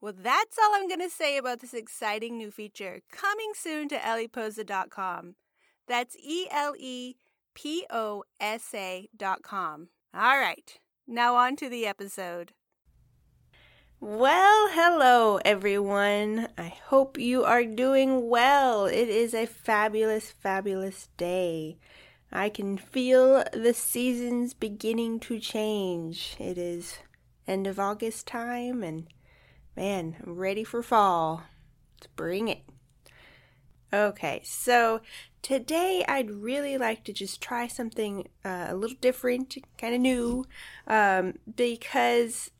Well, that's all I'm going to say about this exciting new feature coming soon to eleposa.com. That's E L E P O S A.com. All right, now on to the episode. Well, hello everyone. I hope you are doing well. It is a fabulous, fabulous day. I can feel the seasons beginning to change. It is end of August time, and man, I'm ready for fall. Let's bring it. Okay, so today I'd really like to just try something uh, a little different, kind of new, um, because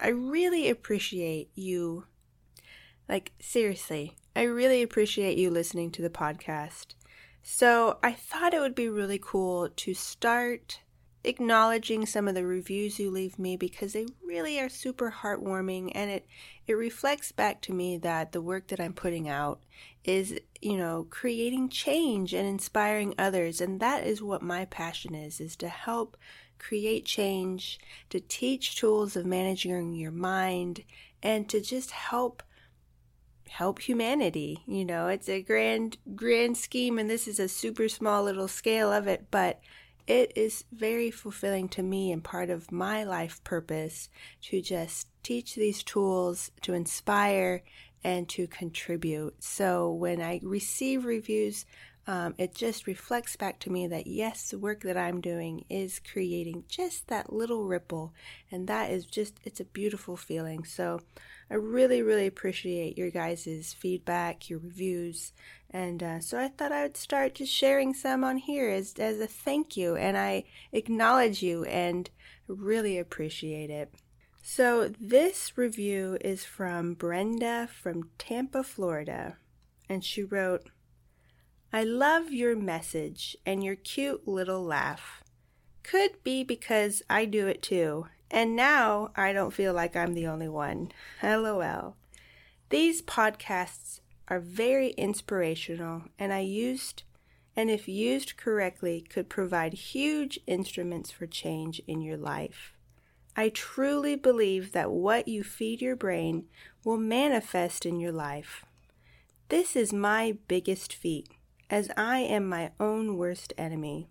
I really appreciate you. Like, seriously, I really appreciate you listening to the podcast. So, I thought it would be really cool to start acknowledging some of the reviews you leave me because they really are super heartwarming and it it reflects back to me that the work that I'm putting out is, you know, creating change and inspiring others and that is what my passion is is to help create change, to teach tools of managing your mind, and to just help help humanity. You know, it's a grand grand scheme and this is a super small little scale of it, but it is very fulfilling to me and part of my life purpose to just teach these tools to inspire and to contribute. So when I receive reviews um, it just reflects back to me that yes, the work that I'm doing is creating just that little ripple, and that is just it's a beautiful feeling. So I really, really appreciate your guys' feedback, your reviews, and uh, so I thought I would start just sharing some on here as as a thank you, and I acknowledge you and really appreciate it. So this review is from Brenda from Tampa, Florida, and she wrote. I love your message and your cute little laugh. Could be because I do it too, and now I don't feel like I'm the only one. LOL. These podcasts are very inspirational, and I used, and if used correctly, could provide huge instruments for change in your life. I truly believe that what you feed your brain will manifest in your life. This is my biggest feat as I am my own worst enemy.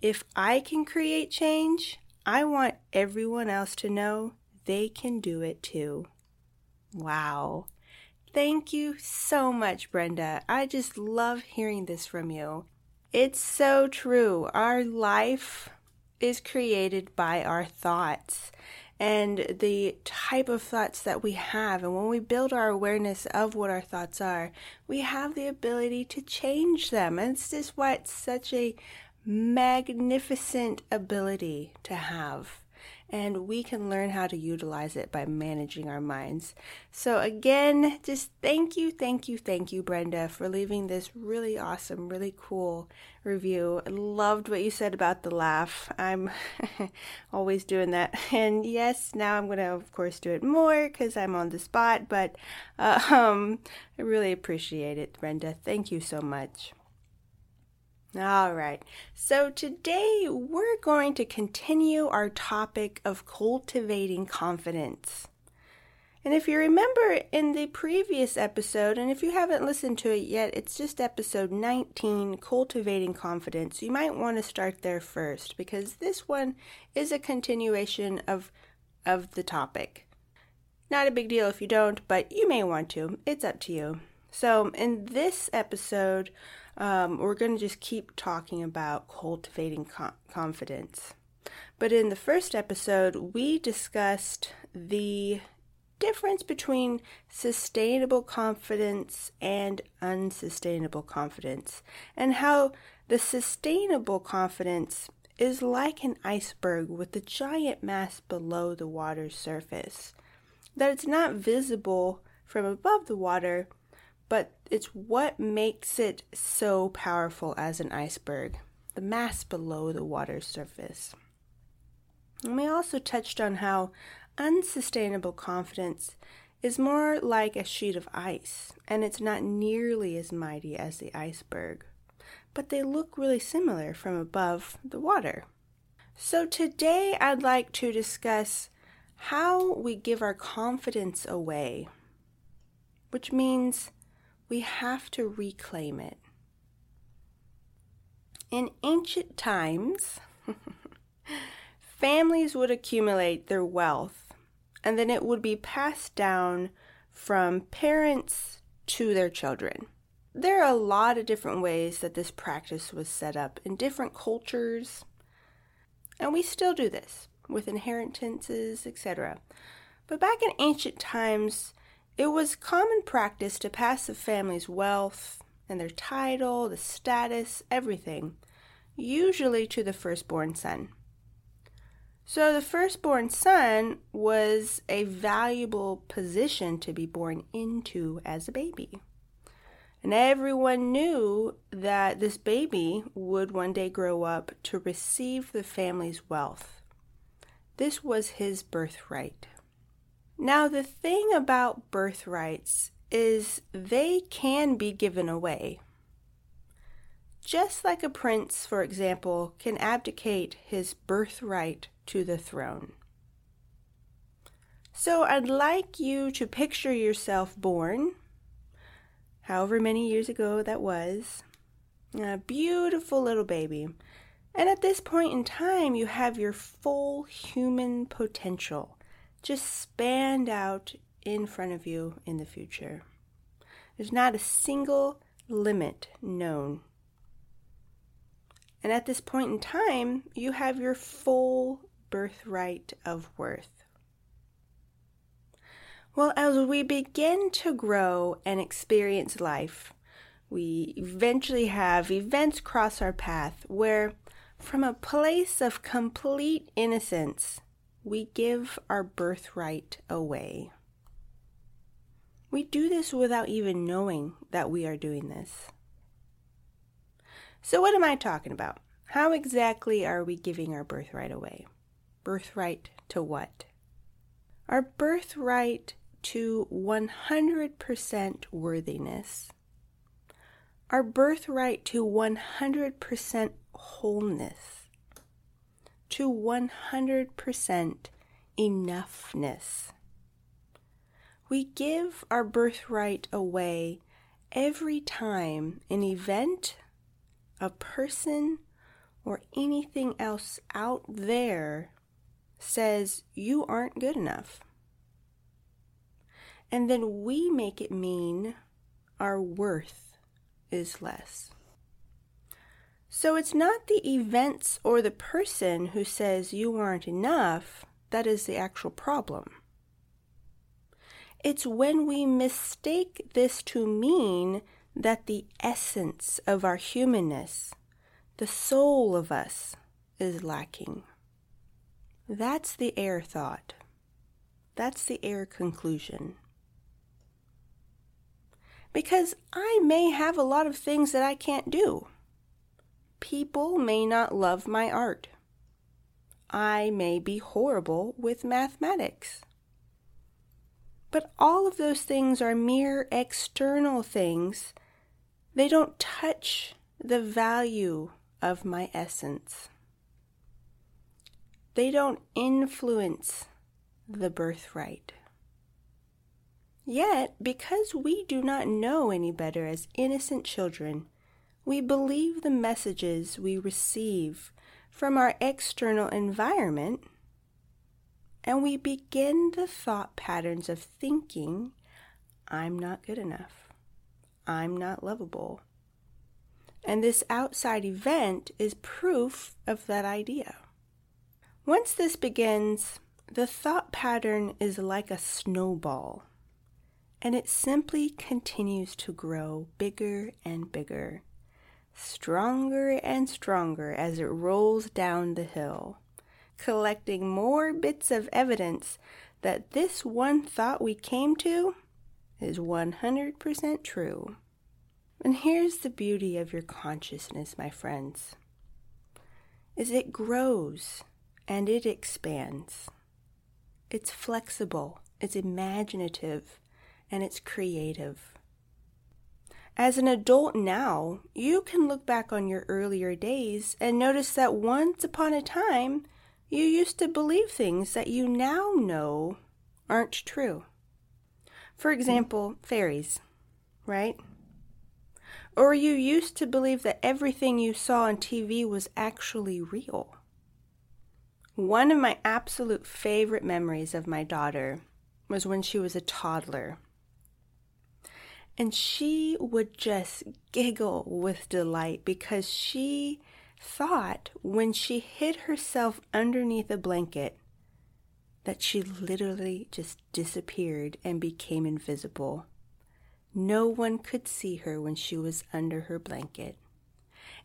If I can create change, I want everyone else to know they can do it too. Wow. Thank you so much, Brenda. I just love hearing this from you. It's so true. Our life is created by our thoughts and the type of thoughts that we have. And when we build our awareness of what our thoughts are, we have the ability to change them. And just why it's such a magnificent ability to have and we can learn how to utilize it by managing our minds. So, again, just thank you, thank you, thank you, Brenda, for leaving this really awesome, really cool review. I loved what you said about the laugh. I'm always doing that. And yes, now I'm going to, of course, do it more because I'm on the spot, but uh, um, I really appreciate it, Brenda. Thank you so much. All right, so today we're going to continue our topic of cultivating confidence. And if you remember in the previous episode, and if you haven't listened to it yet, it's just episode 19 Cultivating Confidence. You might want to start there first because this one is a continuation of, of the topic. Not a big deal if you don't, but you may want to. It's up to you. So, in this episode, um, we're going to just keep talking about cultivating co- confidence. But in the first episode, we discussed the difference between sustainable confidence and unsustainable confidence, and how the sustainable confidence is like an iceberg with a giant mass below the water's surface. that it's not visible from above the water, but it's what makes it so powerful as an iceberg the mass below the water's surface. And we also touched on how unsustainable confidence is more like a sheet of ice, and it's not nearly as mighty as the iceberg, but they look really similar from above the water. So, today I'd like to discuss how we give our confidence away, which means we have to reclaim it. In ancient times, families would accumulate their wealth and then it would be passed down from parents to their children. There are a lot of different ways that this practice was set up in different cultures, and we still do this with inheritances, etc. But back in ancient times, it was common practice to pass the family's wealth and their title, the status, everything, usually to the firstborn son. So the firstborn son was a valuable position to be born into as a baby. And everyone knew that this baby would one day grow up to receive the family's wealth. This was his birthright. Now, the thing about birthrights is they can be given away. Just like a prince, for example, can abdicate his birthright to the throne. So I'd like you to picture yourself born, however many years ago that was, a beautiful little baby. And at this point in time, you have your full human potential just spanned out in front of you in the future. There's not a single limit known. And at this point in time, you have your full birthright of worth. Well, as we begin to grow and experience life, we eventually have events cross our path where, from a place of complete innocence, we give our birthright away. We do this without even knowing that we are doing this. So, what am I talking about? How exactly are we giving our birthright away? Birthright to what? Our birthright to 100% worthiness. Our birthright to 100% wholeness to 100% enoughness. We give our birthright away every time an event, a person, or anything else out there says you aren't good enough. And then we make it mean our worth is less. So it's not the events or the person who says you aren't enough that is the actual problem. It's when we mistake this to mean that the essence of our humanness, the soul of us, is lacking. That's the air thought. That's the air conclusion. Because I may have a lot of things that I can't do. People may not love my art. I may be horrible with mathematics. But all of those things are mere external things. They don't touch the value of my essence. They don't influence the birthright. Yet, because we do not know any better as innocent children, we believe the messages we receive from our external environment, and we begin the thought patterns of thinking, I'm not good enough, I'm not lovable. And this outside event is proof of that idea. Once this begins, the thought pattern is like a snowball, and it simply continues to grow bigger and bigger stronger and stronger as it rolls down the hill, collecting more bits of evidence that this one thought we came to is 100% true. And here's the beauty of your consciousness, my friends. Is it grows and it expands. It's flexible, it's imaginative, and it's creative. As an adult now, you can look back on your earlier days and notice that once upon a time, you used to believe things that you now know aren't true. For example, fairies, right? Or you used to believe that everything you saw on TV was actually real. One of my absolute favorite memories of my daughter was when she was a toddler. And she would just giggle with delight because she thought when she hid herself underneath a blanket that she literally just disappeared and became invisible. No one could see her when she was under her blanket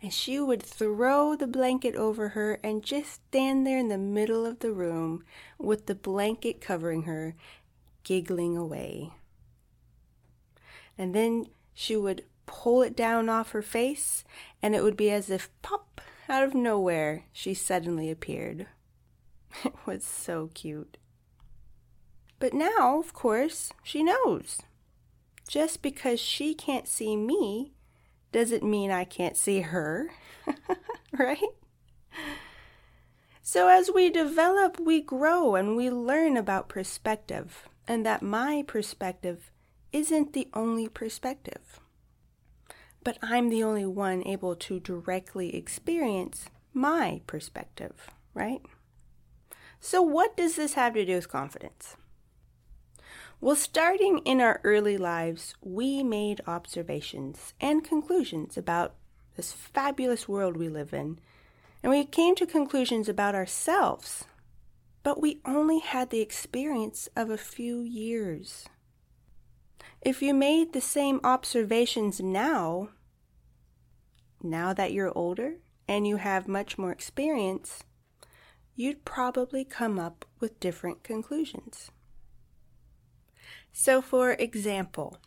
and she would throw the blanket over her and just stand there in the middle of the room with the blanket covering her, giggling away. And then she would pull it down off her face, and it would be as if pop out of nowhere she suddenly appeared. It was so cute. But now, of course, she knows. Just because she can't see me doesn't mean I can't see her, right? So, as we develop, we grow and we learn about perspective, and that my perspective isn't the only perspective. But I'm the only one able to directly experience my perspective, right? So, what does this have to do with confidence? Well, starting in our early lives, we made observations and conclusions about this fabulous world we live in, and we came to conclusions about ourselves, but we only had the experience of a few years. If you made the same observations now, now that you're older and you have much more experience, you'd probably come up with different conclusions. So, for example,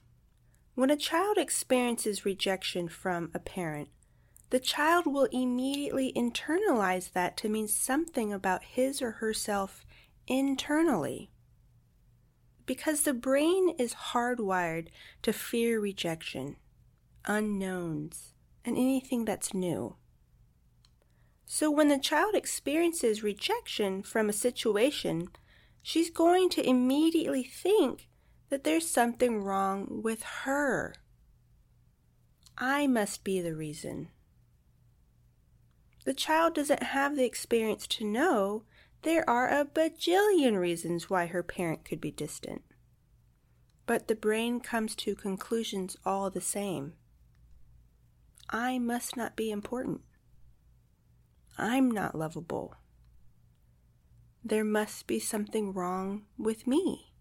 when a child experiences rejection from a parent, the child will immediately internalize that to mean something about his or herself internally. Because the brain is hardwired to fear rejection, unknowns, and anything that's new. So when the child experiences rejection from a situation, she's going to immediately think that there's something wrong with her. I must be the reason. The child doesn't have the experience to know there are a bajillion reasons why her parent could be distant. But the brain comes to conclusions all the same. I must not be important. I'm not lovable. There must be something wrong with me.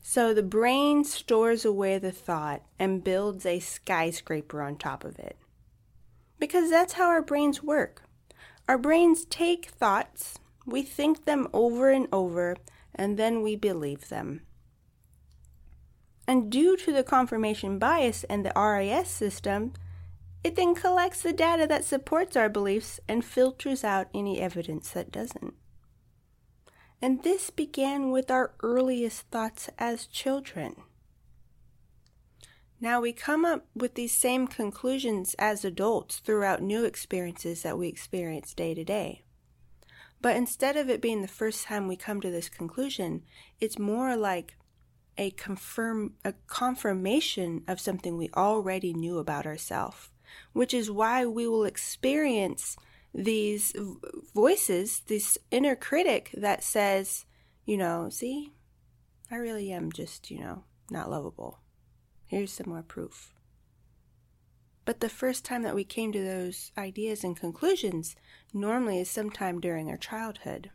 So the brain stores away the thought and builds a skyscraper on top of it. Because that's how our brains work. Our brains take thoughts, we think them over and over, and then we believe them. And due to the confirmation bias and the RAS system, it then collects the data that supports our beliefs and filters out any evidence that doesn't. And this began with our earliest thoughts as children. Now we come up with these same conclusions as adults throughout new experiences that we experience day to day. But instead of it being the first time we come to this conclusion, it's more like a confirm a confirmation of something we already knew about ourselves, which is why we will experience these voices, this inner critic that says, you know, see, I really am just, you know, not lovable. Here's some more proof. But the first time that we came to those ideas and conclusions normally is sometime during our childhood.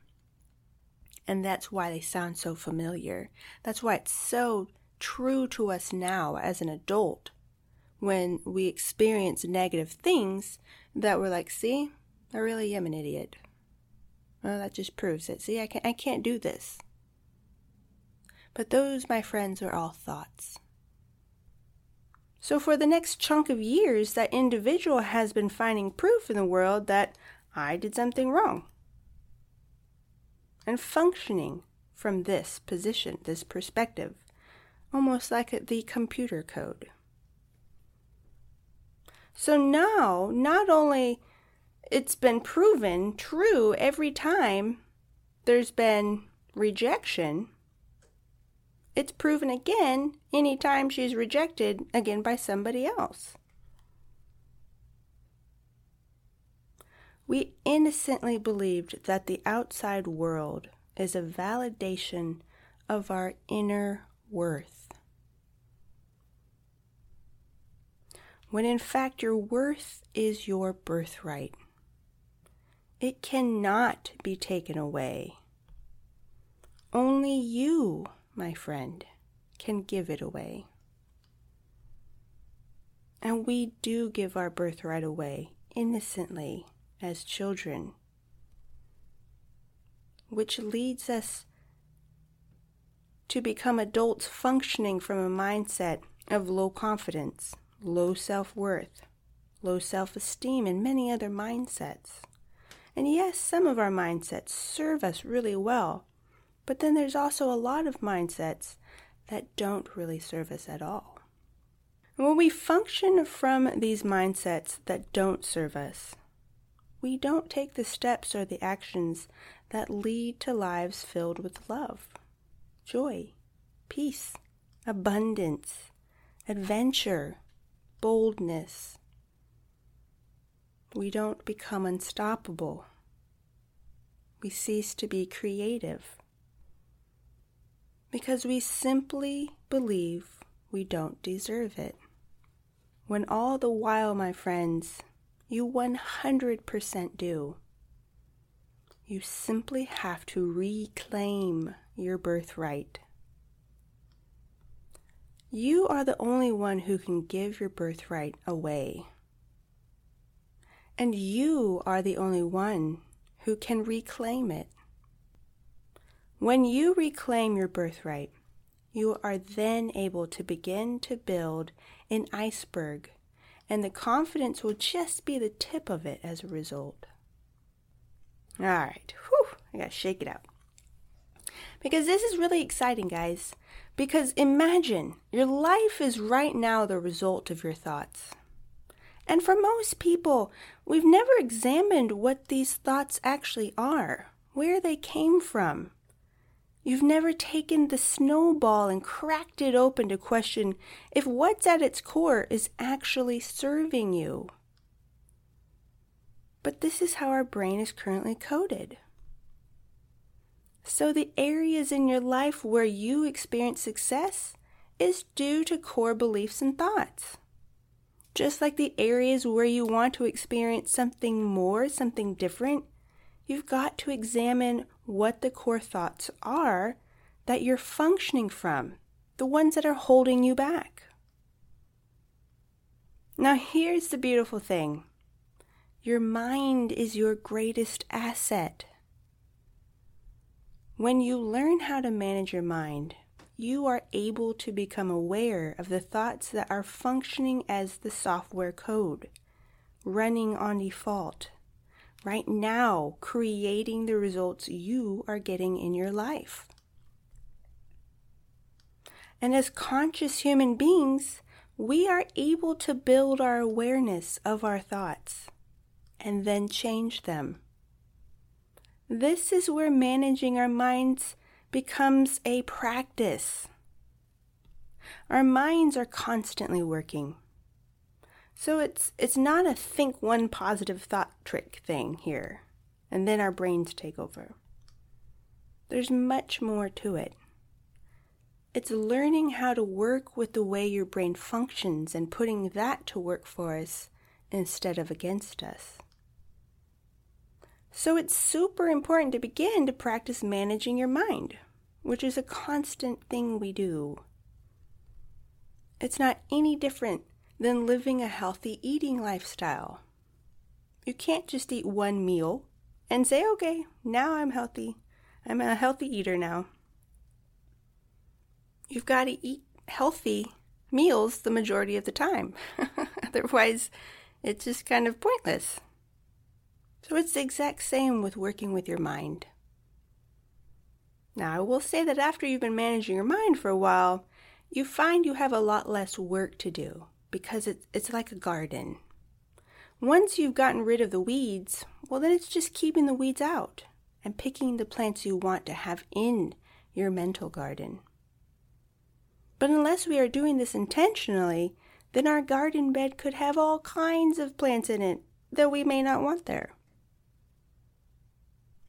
And that's why they sound so familiar. That's why it's so true to us now as an adult when we experience negative things that we're like, see, I really am an idiot. Well, that just proves it. See, I can't, I can't do this. But those, my friends, are all thoughts. So, for the next chunk of years, that individual has been finding proof in the world that I did something wrong. And functioning from this position, this perspective, almost like the computer code. So now, not only it's been proven true every time there's been rejection, it's proven again anytime she's rejected again by somebody else. We innocently believed that the outside world is a validation of our inner worth. When in fact, your worth is your birthright. It cannot be taken away. Only you my friend, can give it away. And we do give our birthright away innocently as children, which leads us to become adults functioning from a mindset of low confidence, low self worth, low self esteem, and many other mindsets. And yes, some of our mindsets serve us really well, but then there's also a lot of mindsets that don't really serve us at all. When we function from these mindsets that don't serve us, we don't take the steps or the actions that lead to lives filled with love, joy, peace, abundance, adventure, boldness. We don't become unstoppable. We cease to be creative because we simply believe we don't deserve it. When all the while, my friends, you 100% do. You simply have to reclaim your birthright. You are the only one who can give your birthright away. And you are the only one who can reclaim it. When you reclaim your birthright, you are then able to begin to build an iceberg, and the confidence will just be the tip of it as a result. All right, whew, I gotta shake it out. Because this is really exciting, guys. Because imagine your life is right now the result of your thoughts. And for most people, we've never examined what these thoughts actually are, where they came from, You've never taken the snowball and cracked it open to question if what's at its core is actually serving you. But this is how our brain is currently coded. So, the areas in your life where you experience success is due to core beliefs and thoughts. Just like the areas where you want to experience something more, something different, you've got to examine what the core thoughts are that you're functioning from, the ones that are holding you back. Now, here's the beautiful thing your mind is your greatest asset. When you learn how to manage your mind, you are able to become aware of the thoughts that are functioning as the software code, running on default right now creating the results you are getting in your life. And as conscious human beings, we are able to build our awareness of our thoughts and then change them. This is where managing our minds becomes a practice. Our minds are constantly working. So it's it's not a think one positive thought trick thing here, and then our brains take over. There's much more to it. It's learning how to work with the way your brain functions and putting that to work for us instead of against us. So it's super important to begin to practice managing your mind, which is a constant thing we do. It's not any different than living a healthy eating lifestyle. You can't just eat one meal and say, okay, now I'm healthy. I'm a healthy eater now. you've got to eat healthy meals the majority of the time. Otherwise, it's just kind of pointless. So it's the exact same with working with your mind. Now, I will say that after you've been managing your mind for a while, you find you have a lot less work to do because it's, it's like a garden. Once you've gotten rid of the weeds, well, then it's just keeping the weeds out and picking the plants you want to have in your mental garden. But unless we are doing this intentionally, then our garden bed could have all kinds of plants in it that we may not want there.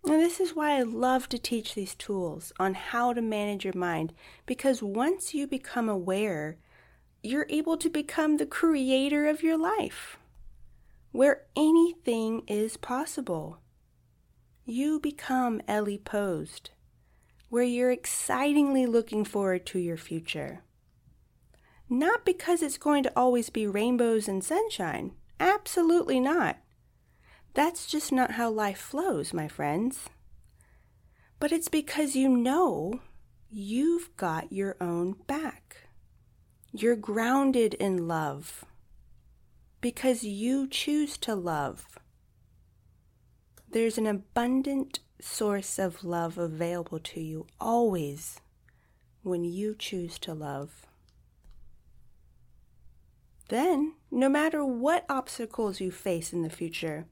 And this is why I love to teach these tools on how to manage your mind, because once you become aware, you're able to become the creator of your life, where anything is possible. You become Ellie Posed where you're excitingly looking forward to your future. Not because it's going to always be rainbows and sunshine. Absolutely not. That's just not how life flows, my friends. But it's because you know you've got your own back. You're grounded in love because you choose to love. There's an abundant source of love available to you always when you choose to love. Then, no matter what obstacles you face in the future,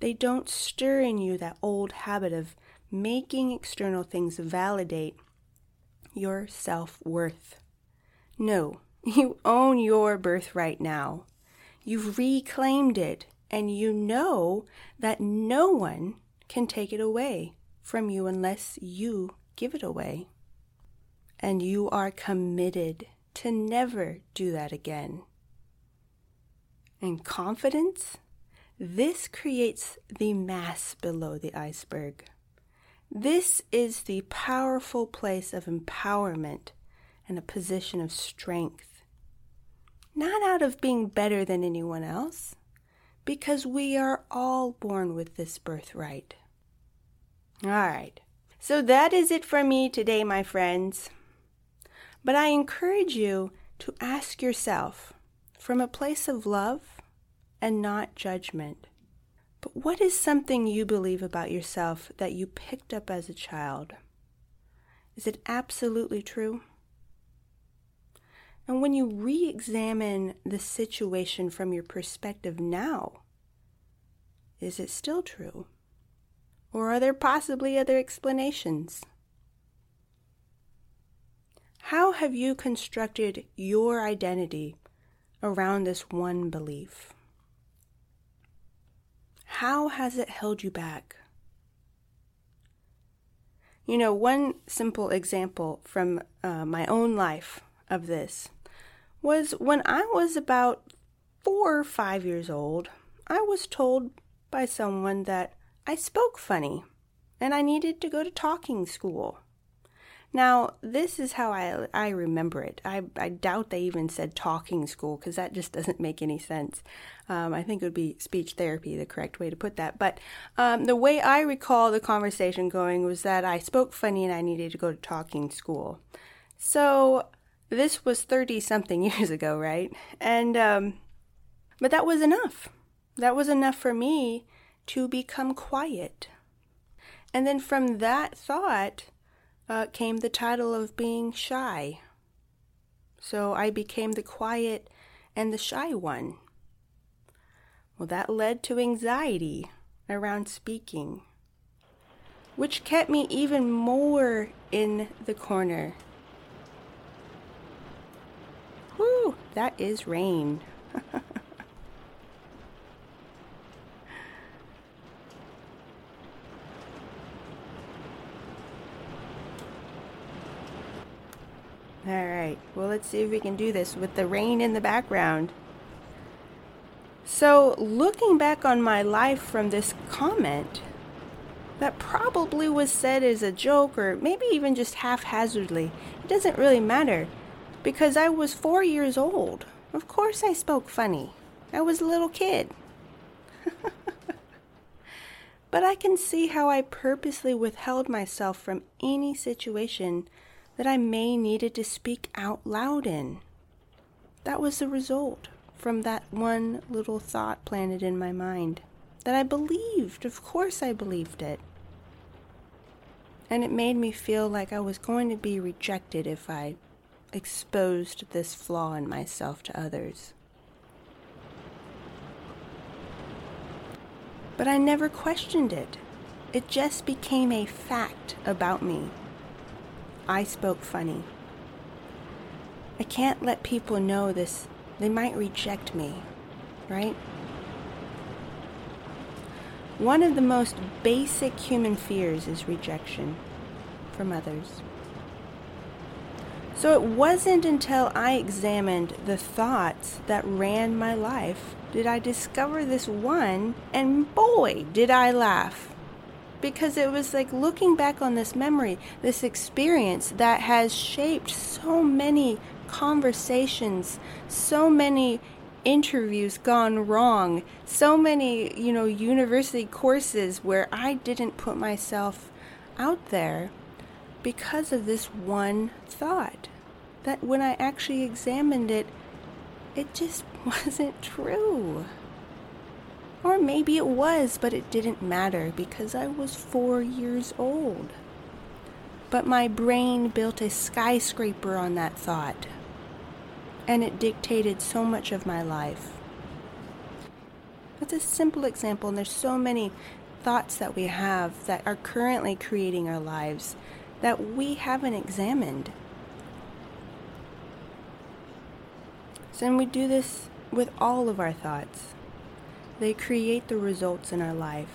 they don't stir in you that old habit of making external things validate your self worth. No, you own your birthright now. You've reclaimed it, and you know that no one can take it away from you unless you give it away. And you are committed to never do that again. And confidence, this creates the mass below the iceberg. This is the powerful place of empowerment and a position of strength. Not out of being better than anyone else, because we are all born with this birthright. All right. So that is it for me today, my friends. But I encourage you to ask yourself from a place of love and not judgment. But what is something you believe about yourself that you picked up as a child? Is it absolutely true? And when you re examine the situation from your perspective now, is it still true? Or are there possibly other explanations? How have you constructed your identity around this one belief? How has it held you back? You know, one simple example from uh, my own life of this was when I was about four or five years old, I was told by someone that I spoke funny and I needed to go to talking school. Now, this is how I, I remember it. I, I doubt they even said talking school because that just doesn't make any sense. Um, I think it would be speech therapy, the correct way to put that. But um, the way I recall the conversation going was that I spoke funny and I needed to go to talking school. So this was 30 something years ago, right? And, um, but that was enough. That was enough for me to become quiet. And then from that thought uh, came the title of being shy. So I became the quiet and the shy one. Well, that led to anxiety around speaking, which kept me even more in the corner. Whew, that is rain. All right, well, let's see if we can do this with the rain in the background. So, looking back on my life from this comment, that probably was said as a joke or maybe even just haphazardly. It doesn't really matter because I was four years old. Of course, I spoke funny. I was a little kid. but I can see how I purposely withheld myself from any situation that I may needed to speak out loud in. That was the result from that one little thought planted in my mind that I believed. Of course, I believed it. And it made me feel like I was going to be rejected if I exposed this flaw in myself to others. But I never questioned it. It just became a fact about me. I spoke funny. I can't let people know this. They might reject me, right? One of the most basic human fears is rejection from others. So it wasn't until I examined the thoughts that ran my life did I discover this one, and boy, did I laugh. Because it was like looking back on this memory, this experience that has shaped so many conversations, so many interviews gone wrong, so many, you know, university courses where I didn't put myself out there because of this one thought. That when I actually examined it, it just wasn't true. Or maybe it was, but it didn't matter because I was four years old. But my brain built a skyscraper on that thought, and it dictated so much of my life. That's a simple example, and there's so many thoughts that we have that are currently creating our lives that we haven't examined. So, and we do this with all of our thoughts. They create the results in our life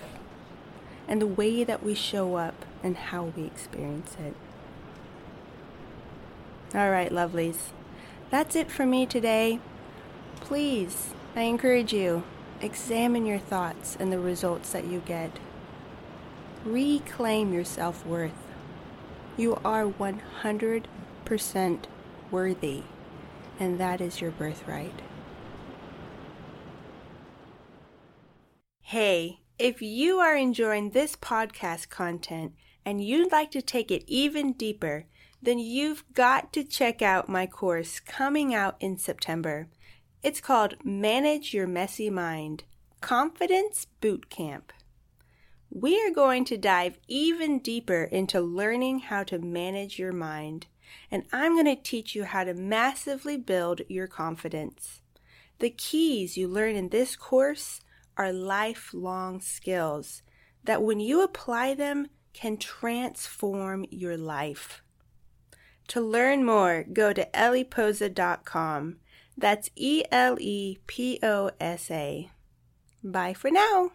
and the way that we show up and how we experience it. All right, lovelies. That's it for me today. Please, I encourage you, examine your thoughts and the results that you get. Reclaim your self worth. You are 100% worthy, and that is your birthright. Hey, if you are enjoying this podcast content and you'd like to take it even deeper, then you've got to check out my course coming out in September. It's called Manage Your Messy Mind Confidence Boot Camp we are going to dive even deeper into learning how to manage your mind, and I'm going to teach you how to massively build your confidence. The keys you learn in this course are lifelong skills that, when you apply them, can transform your life. To learn more, go to eleposa.com. That's E L E P O S A. Bye for now.